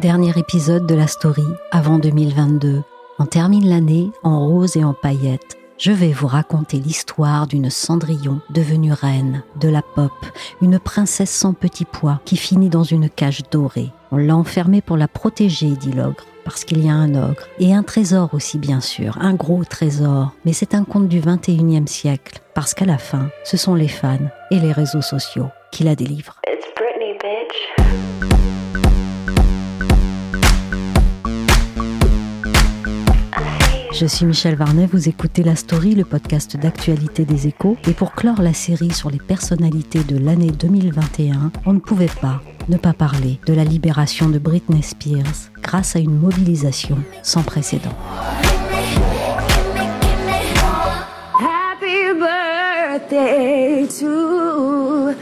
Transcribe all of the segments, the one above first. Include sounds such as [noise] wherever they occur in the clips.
Dernier épisode de la story avant 2022. On termine l'année en rose et en paillettes. Je vais vous raconter l'histoire d'une Cendrillon devenue reine de la pop, une princesse sans petit poids qui finit dans une cage dorée. On l'a enfermée pour la protéger, dit l'ogre, parce qu'il y a un ogre. Et un trésor aussi, bien sûr, un gros trésor. Mais c'est un conte du 21e siècle, parce qu'à la fin, ce sont les fans et les réseaux sociaux qui la délivrent. Je suis Michel Varnet, vous écoutez La Story, le podcast d'actualité des échos. Et pour clore la série sur les personnalités de l'année 2021, on ne pouvait pas ne pas parler de la libération de Britney Spears grâce à une mobilisation sans précédent. Happy birthday to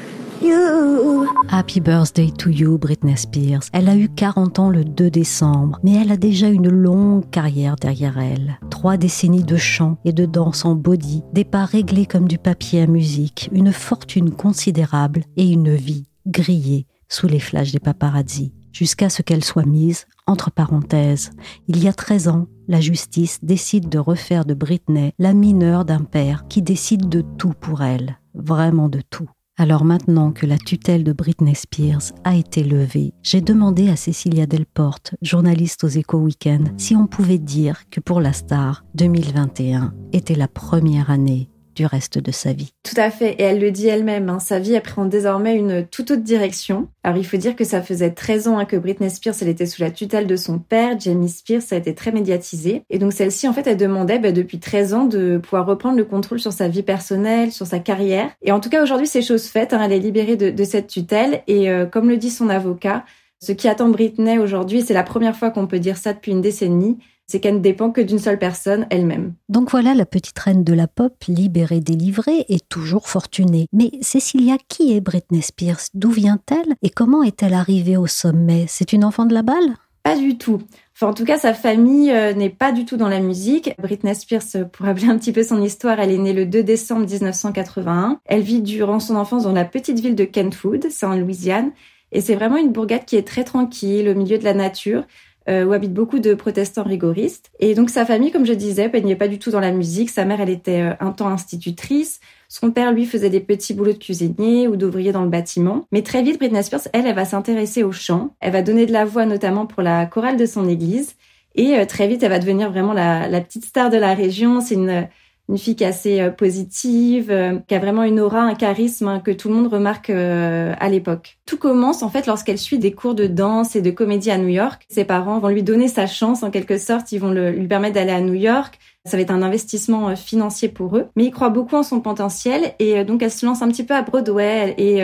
Happy birthday to you, Britney Spears. Elle a eu 40 ans le 2 décembre, mais elle a déjà une longue carrière derrière elle. Trois décennies de chant et de danse en body, des pas réglés comme du papier à musique, une fortune considérable et une vie grillée sous les flashs des paparazzi, jusqu'à ce qu'elle soit mise entre parenthèses. Il y a 13 ans, la justice décide de refaire de Britney la mineure d'un père qui décide de tout pour elle, vraiment de tout. Alors maintenant que la tutelle de Britney Spears a été levée, j'ai demandé à Cecilia Delporte, journaliste aux Échos Weekend, si on pouvait dire que pour la star, 2021 était la première année du reste de sa vie. Tout à fait, et elle le dit elle-même, hein, sa vie prend désormais une toute autre direction. Alors il faut dire que ça faisait 13 ans hein, que Britney Spears, elle était sous la tutelle de son père, Jamie Spears, ça a été très médiatisé. Et donc celle-ci, en fait, elle demandait bah, depuis 13 ans de pouvoir reprendre le contrôle sur sa vie personnelle, sur sa carrière. Et en tout cas, aujourd'hui, c'est chose faite, hein, elle est libérée de, cette tutelle, et euh, comme le dit son avocat, ce qui attend Britney aujourd'hui, c'est la première fois qu'on peut dire ça depuis une décennie, c'est qu'elle ne dépend que d'une seule personne, elle-même. Donc voilà la petite reine de la pop, libérée, délivrée et toujours fortunée. Mais Cécilia, qui est Britney Spears? D'où vient-elle? Et comment est-elle arrivée au sommet? C'est une enfant de la balle? Pas du tout. Enfin, en tout cas, sa famille euh, n'est pas du tout dans la musique. Britney Spears, euh, pour rappeler un petit peu son histoire, elle est née le 2 décembre 1981. Elle vit durant son enfance dans la petite ville de Kentwood, c'est en Louisiane. Et c'est vraiment une bourgade qui est très tranquille, au milieu de la nature. Euh, où habitent beaucoup de protestants rigoristes. Et donc sa famille, comme je disais, elle n'est pas du tout dans la musique. Sa mère, elle était euh, un temps institutrice. Son père, lui, faisait des petits boulots de cuisinier ou d'ouvrier dans le bâtiment. Mais très vite, Britney Spears, elle, elle va s'intéresser au chant. Elle va donner de la voix notamment pour la chorale de son église. Et euh, très vite, elle va devenir vraiment la, la petite star de la région. C'est une une fille qui est assez euh, positive, euh, qui a vraiment une aura, un charisme hein, que tout le monde remarque euh, à l'époque. Tout commence en fait lorsqu'elle suit des cours de danse et de comédie à New York. Ses parents vont lui donner sa chance en quelque sorte, ils vont lui permettre d'aller à New York. Ça va être un investissement financier pour eux, mais ils croient beaucoup en son potentiel et donc elle se lance un petit peu à Broadway et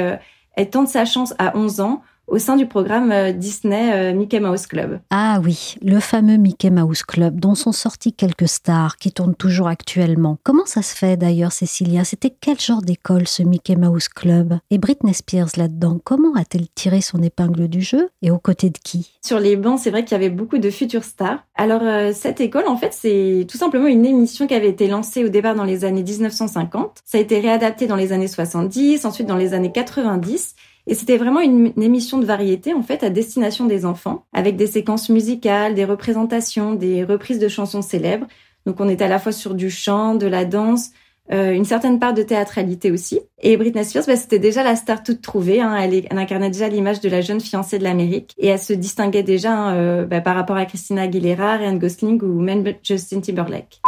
elle tente sa chance à 11 ans au sein du programme euh, Disney euh, Mickey Mouse Club. Ah oui, le fameux Mickey Mouse Club dont sont sortis quelques stars qui tournent toujours actuellement. Comment ça se fait d'ailleurs, Cécilia? C'était quel genre d'école ce Mickey Mouse Club? Et Britney Spears là-dedans, comment a-t-elle tiré son épingle du jeu? Et aux côtés de qui? Sur les bancs, c'est vrai qu'il y avait beaucoup de futures stars. Alors euh, cette école, en fait, c'est tout simplement une émission qui avait été lancée au départ dans les années 1950. Ça a été réadapté dans les années 70, ensuite dans les années 90 et c'était vraiment une, émission de variété, en fait, à destination des enfants, avec des séquences musicales, des représentations, des reprises de chansons célèbres. Donc on était à la fois sur du chant, de la danse, euh, une certaine part de théâtralité aussi. Et Britney Spears, bah, c'était déjà la star toute trouvée. Hein. Elle, incarnait déjà l'image de la jeune fiancée de l'Amérique. Et elle se distinguait déjà hein, euh, bah, par rapport à Christina Aguilera, Ryan Gosling ou même Justin Timberlake.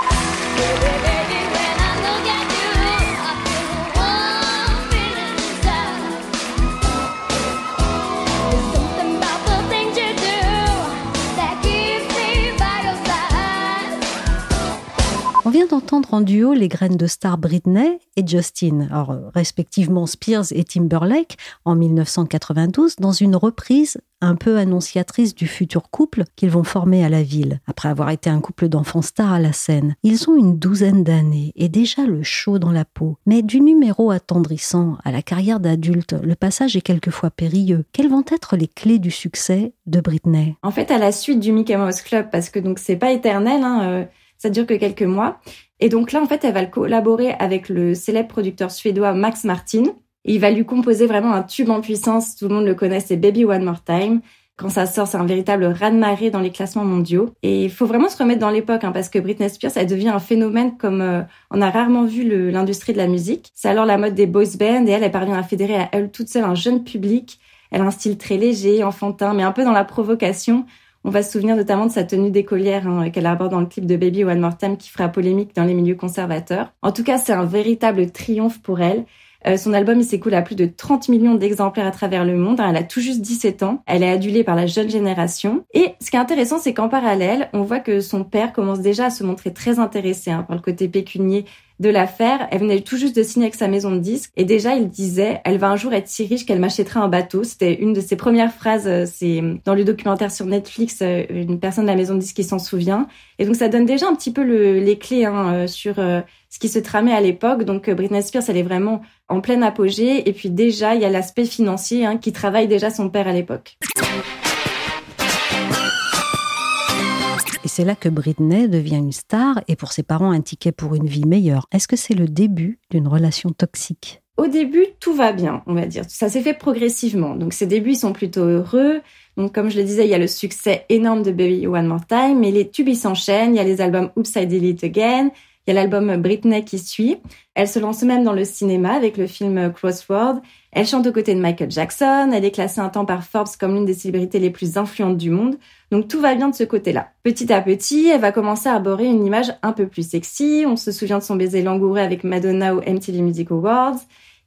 D'entendre en duo les graines de star Britney et Justin, alors, respectivement Spears et Timberlake, en 1992, dans une reprise un peu annonciatrice du futur couple qu'ils vont former à la ville, après avoir été un couple d'enfants stars à la scène. Ils ont une douzaine d'années et déjà le chaud dans la peau. Mais du numéro attendrissant à la carrière d'adulte, le passage est quelquefois périlleux. Quelles vont être les clés du succès de Britney? En fait, à la suite du Mickey Mouse Club, parce que donc c'est pas éternel, hein, euh, ça dure que quelques mois. Et donc là, en fait, elle va collaborer avec le célèbre producteur suédois Max Martin. il va lui composer vraiment un tube en puissance. Tout le monde le connaît, c'est Baby One More Time. Quand ça sort, c'est un véritable raz-de-marée dans les classements mondiaux. Et il faut vraiment se remettre dans l'époque, hein, parce que Britney Spears, elle devient un phénomène comme euh, on a rarement vu l'industrie de la musique. C'est alors la mode des boys bands et elle, elle parvient à fédérer à elle toute seule un jeune public. Elle a un style très léger, enfantin, mais un peu dans la provocation. On va se souvenir notamment de sa tenue d'écolière hein, qu'elle aborde dans le clip de Baby One More Time qui fera polémique dans les milieux conservateurs. En tout cas, c'est un véritable triomphe pour elle. Euh, son album, il s'écoule à plus de 30 millions d'exemplaires à travers le monde. Elle a tout juste 17 ans. Elle est adulée par la jeune génération. Et ce qui est intéressant, c'est qu'en parallèle, on voit que son père commence déjà à se montrer très intéressé hein, par le côté pécunier de l'affaire. Elle venait tout juste de signer avec sa maison de disques. Et déjà, il disait, elle va un jour être si riche qu'elle m'achètera un bateau. C'était une de ses premières phrases. Euh, c'est dans le documentaire sur Netflix, euh, une personne de la maison de disques qui s'en souvient. Et donc, ça donne déjà un petit peu les clés hein, euh, sur ce qui se tramait à l'époque. Donc, Britney Spears, elle est vraiment en pleine apogée. Et puis déjà, il y a l'aspect financier hein, qui travaille déjà son père à l'époque. C'est là que Britney devient une star et pour ses parents un ticket pour une vie meilleure. Est-ce que c'est le début d'une relation toxique? Au début, tout va bien, on va dire. Ça s'est fait progressivement. Donc ces débuts, sont plutôt heureux. Donc comme je le disais, il y a le succès énorme de Baby One More Time, mais les tubes, s'enchaînent. Il y a les albums Oops, I Again. L'album Britney qui suit. Elle se lance même dans le cinéma avec le film Crossword. Elle chante aux côtés de Michael Jackson. Elle est classée un temps par Forbes comme l'une des célébrités les plus influentes du monde. Donc tout va bien de ce côté-là. Petit à petit, elle va commencer à arborer une image un peu plus sexy. On se souvient de son baiser langoureux avec Madonna au MTV Music Awards.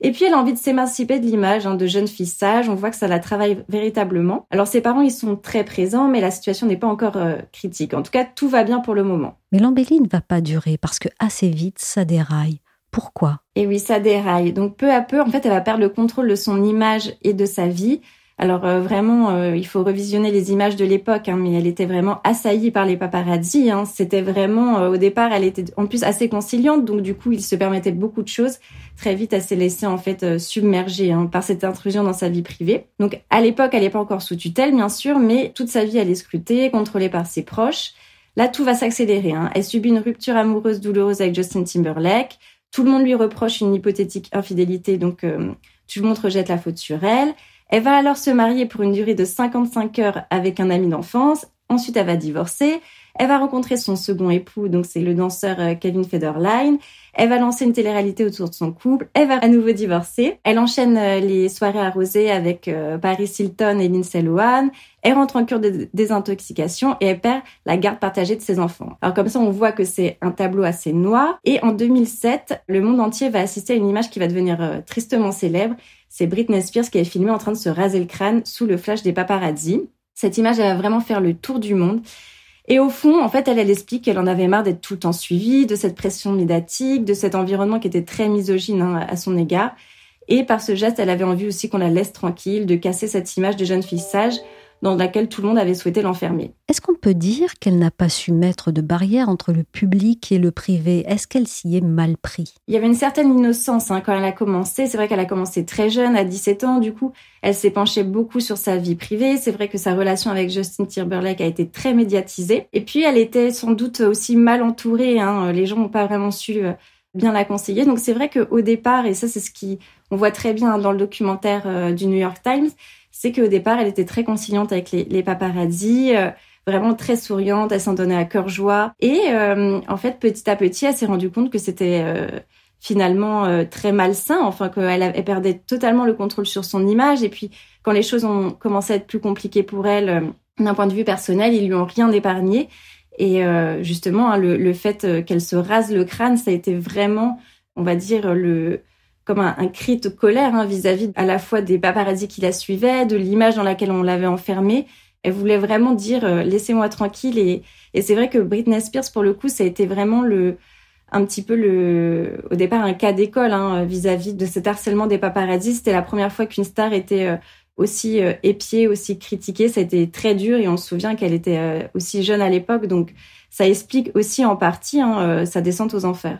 Et puis elle a envie de s'émanciper de l'image hein, de jeune fille sage. On voit que ça la travaille véritablement. Alors ses parents, ils sont très présents, mais la situation n'est pas encore euh, critique. En tout cas, tout va bien pour le moment. Mais l'embellie ne va pas durer parce que assez vite, ça déraille. Pourquoi? Et oui, ça déraille. Donc peu à peu, en fait, elle va perdre le contrôle de son image et de sa vie. Alors euh, vraiment, euh, il faut revisionner les images de l'époque, hein, mais elle était vraiment assaillie par les paparazzi. Hein. C'était vraiment, euh, au départ, elle était en plus assez conciliante, donc du coup, il se permettait beaucoup de choses. Très vite, elle s'est laissée en fait submerger hein, par cette intrusion dans sa vie privée. Donc à l'époque, elle n'est pas encore sous tutelle, bien sûr, mais toute sa vie, elle est scrutée, contrôlée par ses proches. Là, tout va s'accélérer. Elle subit une rupture amoureuse douloureuse avec Justin Timberlake. Tout le monde lui reproche une hypothétique infidélité, donc tout le monde rejette la faute sur elle. Elle va alors se marier pour une durée de 55 heures avec un ami d'enfance. Ensuite, elle va divorcer. Elle va rencontrer son second époux, donc c'est le danseur euh, Kevin Federline. Elle va lancer une télé-réalité autour de son couple. Elle va à nouveau divorcer. Elle enchaîne euh, les soirées arrosées avec euh, Paris Hilton et Lindsay Lohan. Elle rentre en cure de désintoxication et elle perd la garde partagée de ses enfants. Alors comme ça, on voit que c'est un tableau assez noir. Et en 2007, le monde entier va assister à une image qui va devenir tristement célèbre c'est Britney Spears qui est filmée en train de se raser le crâne sous le flash des paparazzi. Cette image, elle va vraiment faire le tour du monde. Et au fond, en fait, elle, elle explique qu'elle en avait marre d'être tout le temps suivie, de cette pression médiatique, de cet environnement qui était très misogyne hein, à son égard. Et par ce geste, elle avait envie aussi qu'on la laisse tranquille, de casser cette image de jeune fille sage dans laquelle tout le monde avait souhaité l'enfermer. Est-ce qu'on peut dire qu'elle n'a pas su mettre de barrière entre le public et le privé? Est-ce qu'elle s'y est mal pris? Il y avait une certaine innocence hein, quand elle a commencé. C'est vrai qu'elle a commencé très jeune, à 17 ans. Du coup, elle s'est penchée beaucoup sur sa vie privée. C'est vrai que sa relation avec Justin Timberlake a été très médiatisée. Et puis, elle était sans doute aussi mal entourée. Hein. Les gens n'ont pas vraiment su euh, bien la conseiller. Donc, c'est vrai qu'au départ, et ça, c'est ce qui on voit très bien dans le documentaire euh, du New York Times, c'est qu'au départ, elle était très conciliante avec les, les paparazzi, euh, vraiment très souriante, elle s'en donnait à cœur joie. Et euh, en fait, petit à petit, elle s'est rendue compte que c'était euh, finalement très malsain, enfin qu'elle elle perdait totalement le contrôle sur son image. Et puis, quand les choses ont commencé à être plus compliquées pour elle, d'un point de vue personnel, ils lui ont rien épargné. Et justement, hein, le, le, fait qu'elle se rase le crâne, ça a été vraiment, on va dire, le comme un, cri de colère hein, vis-à-vis à la fois des paparazzi qui la suivaient, de l'image dans laquelle on l'avait enfermée. Elle voulait vraiment dire euh, laissez-moi tranquille et, et c'est vrai que Britney Spears pour le coup ça a été vraiment le un petit peu le, au départ un cas d'école hein, vis-à-vis de cet harcèlement des paparazzis. C'était la première fois qu'une star était euh, aussi euh, épiée, aussi critiquée. Ça a été très dur et on se souvient qu'elle était euh, aussi jeune à l'époque, donc ça explique aussi en partie hein, sa descente aux enfers.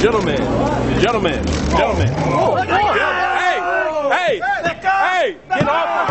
Gentlemen, gentlemen, gentlemen. Hey, hey, hey, get off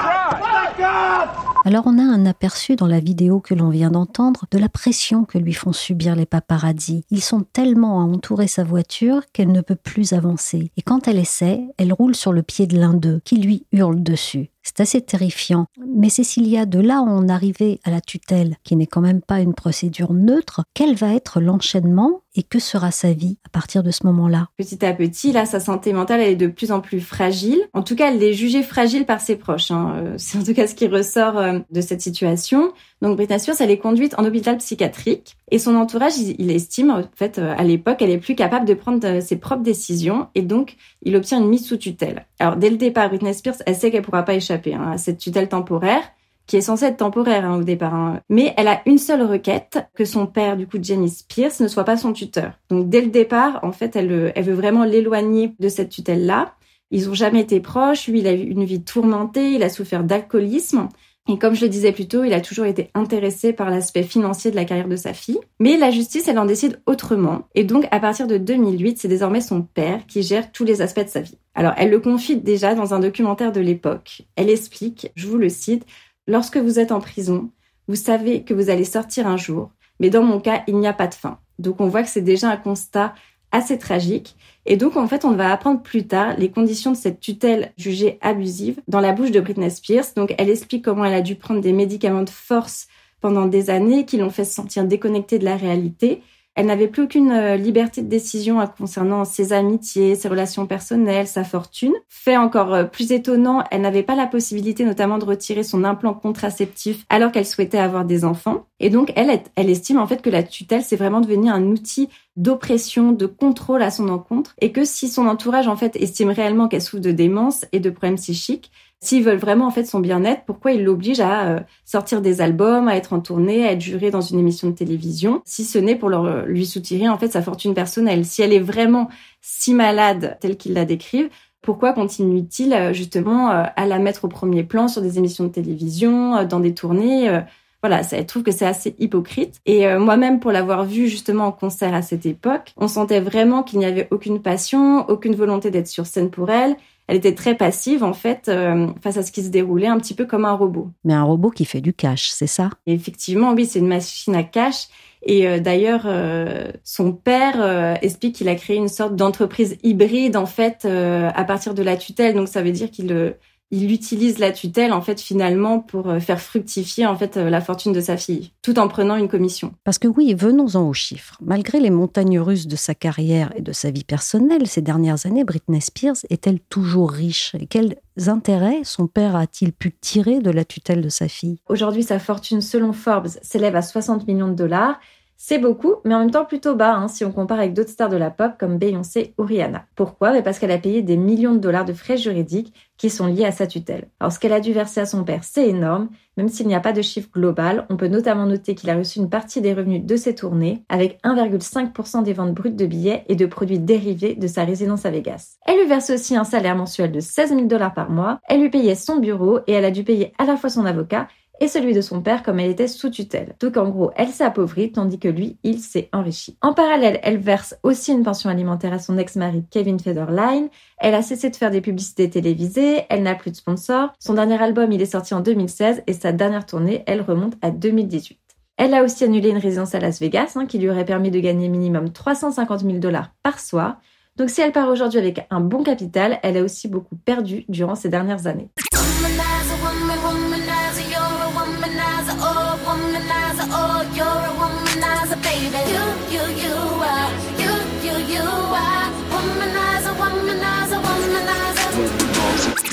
alors on a un aperçu dans la vidéo que l'on vient d'entendre de la pression que lui font subir les paparazzis. Ils sont tellement à entourer sa voiture qu'elle ne peut plus avancer. Et quand elle essaie, elle roule sur le pied de l'un d'eux, qui lui hurle dessus. C'est assez terrifiant. Mais Cécilia, de là on arrivait à la tutelle, qui n'est quand même pas une procédure neutre, quel va être l'enchaînement et que sera sa vie à partir de ce moment-là? Petit à petit, là, sa santé mentale elle est de plus en plus fragile. En tout cas, elle est jugée fragile par ses proches. Hein. Euh, c'est en tout cas ce qui ressort euh, de cette situation. Donc Britney Spears, elle est conduite en hôpital psychiatrique et son entourage, il, estime en fait euh, à l'époque, elle est plus capable de prendre ses propres décisions et donc il obtient une mise sous tutelle. Alors dès le départ, Britney Spears, elle sait qu'elle pourra pas échapper hein, à cette tutelle temporaire qui est censée être temporaire hein, au départ. Hein. Mais elle a une seule requête, que son père, du coup Jenny Spears, ne soit pas son tuteur. Donc dès le départ, en fait, elle, elle veut vraiment l'éloigner de cette tutelle-là. Ils ont jamais été proches. Lui, il a eu une vie tourmentée. Il a souffert d'alcoolisme. Et comme je le disais plus tôt, il a toujours été intéressé par l'aspect financier de la carrière de sa fille. Mais la justice, elle en décide autrement. Et donc, à partir de 2008, c'est désormais son père qui gère tous les aspects de sa vie. Alors, elle le confie déjà dans un documentaire de l'époque. Elle explique, je vous le cite, Lorsque vous êtes en prison, vous savez que vous allez sortir un jour, mais dans mon cas, il n'y a pas de fin. Donc on voit que c'est déjà un constat assez tragique. Et donc, en fait, on va apprendre plus tard les conditions de cette tutelle jugée abusive dans la bouche de Britney Spears. Donc, elle explique comment elle a dû prendre des médicaments de force pendant des années qui l'ont fait se sentir déconnectée de la réalité elle n'avait plus aucune euh, liberté de décision concernant ses amitiés, ses relations personnelles, sa fortune. Fait encore euh, plus étonnant, elle n'avait pas la possibilité notamment de retirer son implant contraceptif alors qu'elle souhaitait avoir des enfants. Et donc, elle, elle estime en fait que la tutelle, c'est vraiment devenu un outil d'oppression, de contrôle à son encontre, et que si son entourage en fait estime réellement qu'elle souffre de démence et de problèmes psychiques, S'ils veulent vraiment en fait son bien-être, pourquoi ils l'obligent à euh, sortir des albums, à être en tournée, à être juré dans une émission de télévision, si ce n'est pour leur, lui soutirer en fait sa fortune personnelle. Si elle est vraiment si malade telle qu'ils la décrivent, pourquoi continue-t-il euh, justement euh, à la mettre au premier plan sur des émissions de télévision, dans des tournées voilà, ça, trouve que c'est assez hypocrite. Et moi-même, pour l'avoir vu justement en concert à cette époque, on sentait vraiment qu'il n'y avait aucune passion, aucune volonté d'être sur scène pour elle elle était très passive en fait euh, face à ce qui se déroulait, un petit peu comme un robot. Mais un robot qui fait du cash, c'est ça? Effectivement, oui, c'est une machine à cash. Et euh, d'ailleurs, euh, son père explique qu'il a créé une sorte d'entreprise hybride en fait à partir de la tutelle. Donc ça veut dire qu'il il utilise la tutelle en fait finalement pour euh, faire fructifier en fait euh, la fortune de sa fille, tout en prenant une commission. Parce que oui, venons-en aux chiffres. Malgré les montagnes russes de sa carrière et de sa vie personnelle, ces dernières années, Britney Spears est-elle toujours riche? Et quels intérêts son père a-t-il pu tirer de la tutelle de sa fille? Aujourd'hui, sa fortune, selon Forbes, s'élève à 60 millions de dollars c'est beaucoup, mais en même temps plutôt bas hein, si on compare avec d'autres stars de la pop comme Beyoncé ou Rihanna. Pourquoi? Parce qu'elle a payé des millions de dollars de frais juridiques qui sont liés à sa tutelle. Alors ce qu'elle a dû verser à son père, c'est énorme, même s'il n'y a pas de chiffre global. On peut notamment noter qu'il a reçu une partie des revenus de ses tournées, avec 1,5% des ventes brutes de billets et de produits dérivés de sa résidence à Vegas. Elle lui verse aussi un salaire mensuel de 16 000 dollars par mois, elle lui payait son bureau et elle a dû payer à la fois son avocat et celui de son père comme elle était sous tutelle. Donc en gros, elle s'est appauvrie tandis que lui, il s'est enrichi. En parallèle, elle verse aussi une pension alimentaire à son ex-mari Kevin Federline. Elle a cessé de faire des publicités télévisées, elle n'a plus de sponsors. Son dernier album, il est sorti en 2016 et sa dernière tournée, elle remonte à 2018. Elle a aussi annulé une résidence à Las Vegas hein, qui lui aurait permis de gagner minimum 350 000 dollars par soir. Donc si elle part aujourd'hui avec un bon capital, elle a aussi beaucoup perdu durant ces dernières années.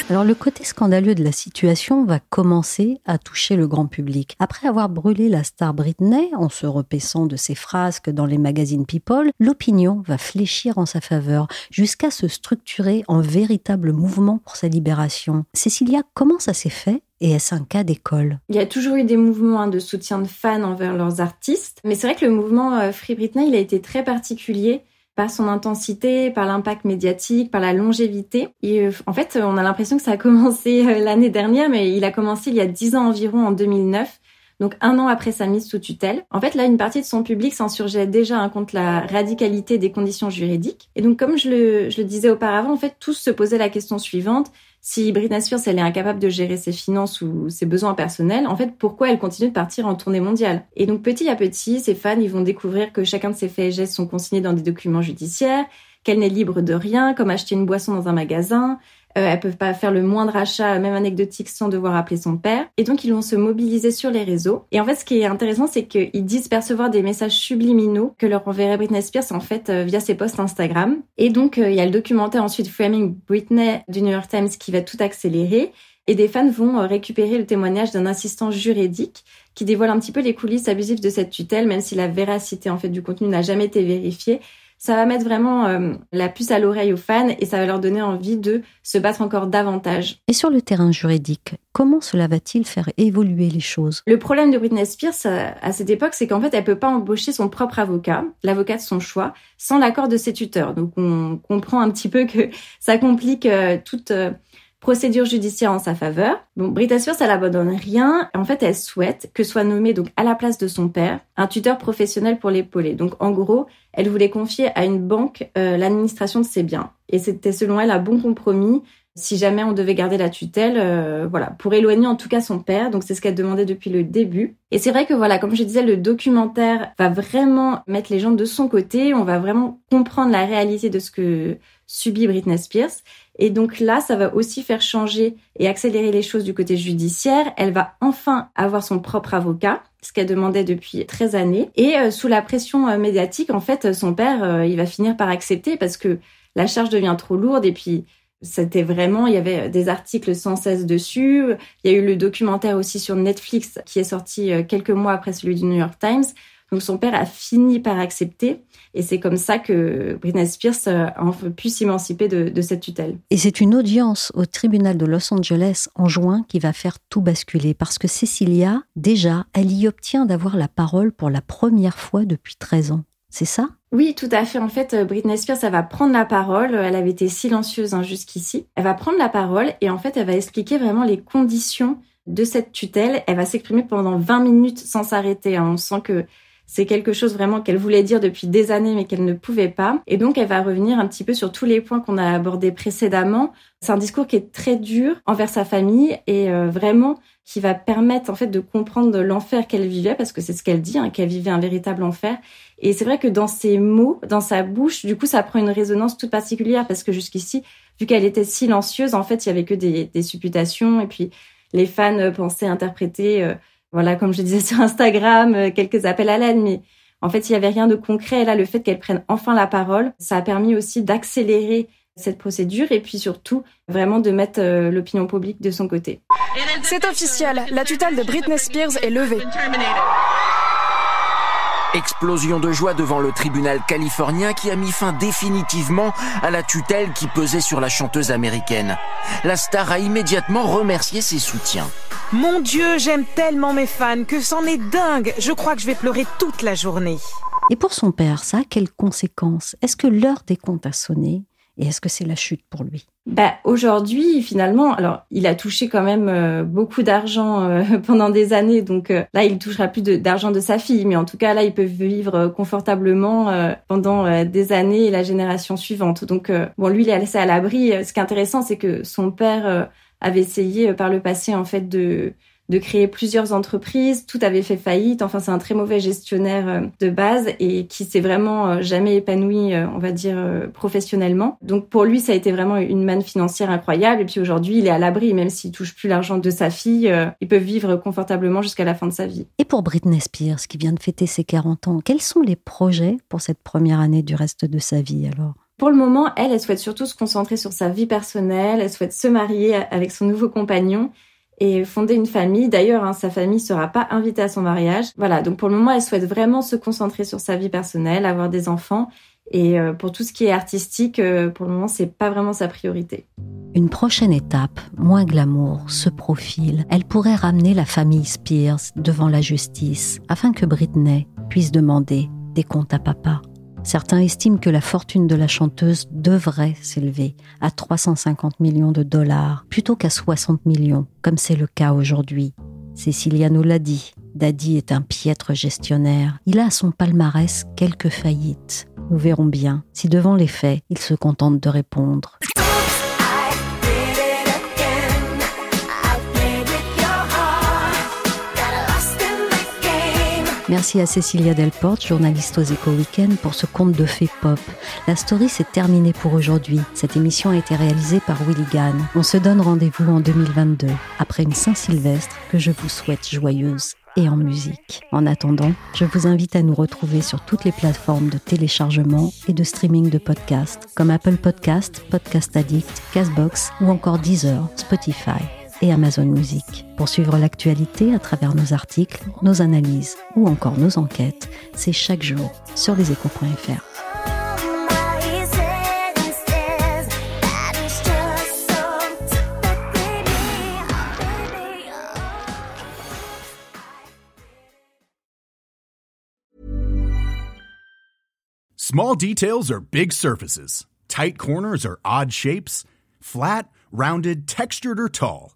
Alors le côté scandaleux de la situation va commencer à toucher le grand public. Après avoir brûlé la star Britney en se repaissant de ses frasques dans les magazines People, l'opinion va fléchir en sa faveur jusqu'à se structurer en véritable mouvement pour sa libération. Cécilia, comment ça s'est fait Et est-ce un cas d'école? Il y a toujours eu des mouvements hein, de soutien de fans envers leurs artistes, mais c'est vrai que le mouvement euh, Free Britney, il a été très particulier par son intensité, par l'impact médiatique, par la longévité. Et euh, en fait, on a l'impression que ça a [laughs] commencé euh, l'année dernière, mais il a commencé il y a dix ans environ, en 2009. Donc un an après sa mise sous tutelle. En fait, là, une partie de son public s'insurgeait déjà hein, contre la radicalité des conditions juridiques. Et donc, comme je le, je le disais auparavant, en fait, tous se posaient la question suivante si Britney Spears elle est incapable de gérer ses finances ou ses besoins personnels, en fait, pourquoi elle continue de partir en tournée mondiale? Et donc petit à petit, ses fans ils vont découvrir que chacun de ses faits et gestes sont consignés dans des documents judiciaires, qu'elle n'est libre de rien, comme acheter une boisson dans un magasin, euh, elles peuvent pas faire le moindre achat, même anecdotique, sans devoir appeler son père. Et donc, ils vont se mobiliser sur les réseaux. Et en fait, ce qui est intéressant, c'est qu'ils disent percevoir des messages subliminaux que leur enverrait Britney Spears, en fait, euh, via ses posts Instagram. Et donc, euh, il y a le documentaire ensuite Framing Britney du New York Times qui va tout accélérer. Et des fans vont euh, récupérer le témoignage d'un assistant juridique qui dévoile un petit peu les coulisses abusives de cette tutelle, même si la véracité en fait du contenu n'a jamais été vérifiée ça va mettre vraiment euh, la puce à l'oreille aux fans et ça va leur donner envie de se battre encore davantage. Et sur le terrain juridique, comment cela va-t-il faire évoluer les choses? Le problème de Britney Spears euh, à cette époque, c'est qu'en fait, elle peut pas embaucher son propre avocat, l'avocat de son choix, sans l'accord de ses tuteurs. Donc on comprend un petit peu que [laughs] ça complique euh, toute procédure judiciaire en sa faveur. Bon, Britney Spears, elle abandonne rien. En fait, elle souhaite que soit nommé donc à la place de son père un tuteur professionnel pour l'épauler. Donc, en gros, elle voulait confier à une banque euh, l'administration de ses biens. Et c'était selon elle un bon compromis si jamais on devait garder la tutelle, euh, voilà, pour éloigner en tout cas son père. Donc c'est ce qu'elle demandait depuis le début. Et c'est vrai que voilà, comme je disais, le documentaire va vraiment mettre les gens de son côté. On va vraiment comprendre la réalité de ce que subit Britney Spears. Et donc là, ça va aussi faire changer et accélérer les choses du côté judiciaire. Elle va enfin avoir son propre avocat, ce qu'elle demandait depuis 13 années. Et euh, sous la pression euh, médiatique, en fait, son père, euh, il va finir par accepter parce que la charge devient trop lourde et puis c'était vraiment, il y avait des articles sans cesse dessus. Il y a eu le documentaire aussi sur Netflix qui est sorti quelques mois après celui du New York Times donc son père a fini par accepter et c'est comme ça que Britney Spears euh, a pu s'émanciper de, cette tutelle. Et c'est une audience au tribunal de Los Angeles en juin qui va faire tout basculer parce que Cecilia, déjà, elle y obtient d'avoir la parole pour la première fois depuis 13 ans. C'est ça? Oui, tout à fait. En fait, euh, Britney Spears, elle va prendre la parole. Elle avait été silencieuse hein, jusqu'ici. Elle va prendre la parole et en fait, elle va expliquer vraiment les conditions de cette tutelle. Elle va s'exprimer pendant 20 minutes sans s'arrêter. Hein. On sent que c'est quelque chose vraiment qu'elle voulait dire depuis des années mais qu'elle ne pouvait pas. Et donc elle va revenir un petit peu sur tous les points qu'on a abordés précédemment. C'est un discours qui est très dur envers sa famille et euh, vraiment qui va permettre en fait de comprendre l'enfer qu'elle vivait parce que c'est ce qu'elle dit, hein, qu'elle vivait un véritable enfer. Et c'est vrai que dans ses mots, dans sa bouche, du coup ça prend une résonance toute particulière parce que jusqu'ici, vu qu'elle était silencieuse, en fait il y avait que des, supputations et puis les fans pensaient interpréter euh, voilà, comme je disais [laughs] sur Instagram, euh, quelques appels à l'aide, mais en fait, il n'y avait rien de concret. Et là, le fait qu'elle prenne enfin la parole, ça a permis aussi d'accélérer cette procédure et puis surtout vraiment de mettre euh, l'opinion publique de son côté. C'est officiel, la tutelle de Britney Spears est levée. Explosion de joie devant le tribunal californien qui a mis fin définitivement à la tutelle qui pesait sur la chanteuse américaine. La star a immédiatement remercié ses soutiens. Mon Dieu, j'aime tellement mes fans que c'en est dingue. Je crois que je vais pleurer toute la journée. Et pour son père, ça a quelles conséquences? Est-ce que l'heure des comptes a sonné? Et est-ce que c'est la chute pour lui? Bah, Aujourd'hui, finalement, alors il a touché quand même euh, beaucoup d'argent euh, [laughs] pendant des années, donc euh, là, il touchera plus d'argent de, sa fille, mais en tout cas, là, il peut vivre confortablement pendant des années et la génération suivante. Donc, bon, lui, il est laissé à l'abri. Ce qui est intéressant, c'est que son père avait essayé par le passé, en fait, de de créer plusieurs entreprises. Tout avait fait faillite. Enfin, c'est un très mauvais gestionnaire euh, de base et qui s'est vraiment euh, jamais épanoui, euh, on va dire, professionnellement. Donc pour lui, ça a été vraiment une manne financière incroyable. Et puis aujourd'hui, il est à l'abri, même s'il touche plus l'argent de sa fille. Il peut vivre confortablement jusqu'à la fin de sa vie. Et pour Britney Spears, qui vient de fêter ses 40 ans, quels sont les projets pour cette première année du reste de sa vie alors? Pour le moment, elle, elle souhaite surtout se concentrer sur sa vie personnelle, elle souhaite se marier avec son nouveau compagnon et fonder une famille. D'ailleurs, hein, sa famille sera pas invitée à son mariage. Voilà, donc pour le moment, elle souhaite vraiment se concentrer sur sa vie personnelle, avoir des enfants. Et euh, pour tout ce qui est artistique, euh, pour le moment, c'est pas vraiment sa priorité. Une prochaine étape, moins glamour, se profile. Elle pourrait ramener la famille Spears devant la justice afin que Britney puisse demander des comptes à papa. Certains estiment que la fortune de la chanteuse devrait s'élever à 350 millions de dollars plutôt qu'à 60 millions, comme c'est le cas aujourd'hui. Cécilia nous l'a dit, Daddy est un piètre gestionnaire. Il a à son palmarès quelques faillites. Nous verrons bien si devant les faits, il se contente de répondre. Merci à Cécilia Delporte, journaliste aux Éco Weekend, pour ce conte de fées pop. La story s'est terminée pour aujourd'hui. Cette émission a été réalisée par Willy Gann. On se donne rendez-vous en 2022, après une Saint-Sylvestre que je vous souhaite joyeuse et en musique. En attendant, je vous invite à nous retrouver sur toutes les plateformes de téléchargement et de streaming de podcasts, comme Apple Podcast, Podcast Addict, Castbox ou encore Deezer, Spotify et Amazon Music. Pour suivre l'actualité à travers nos articles, nos analyses ou encore nos enquêtes, c'est chaque jour sur leséchos.fr. Small details are big surfaces. Tight corners are odd shapes. Flat, rounded, textured, or tall.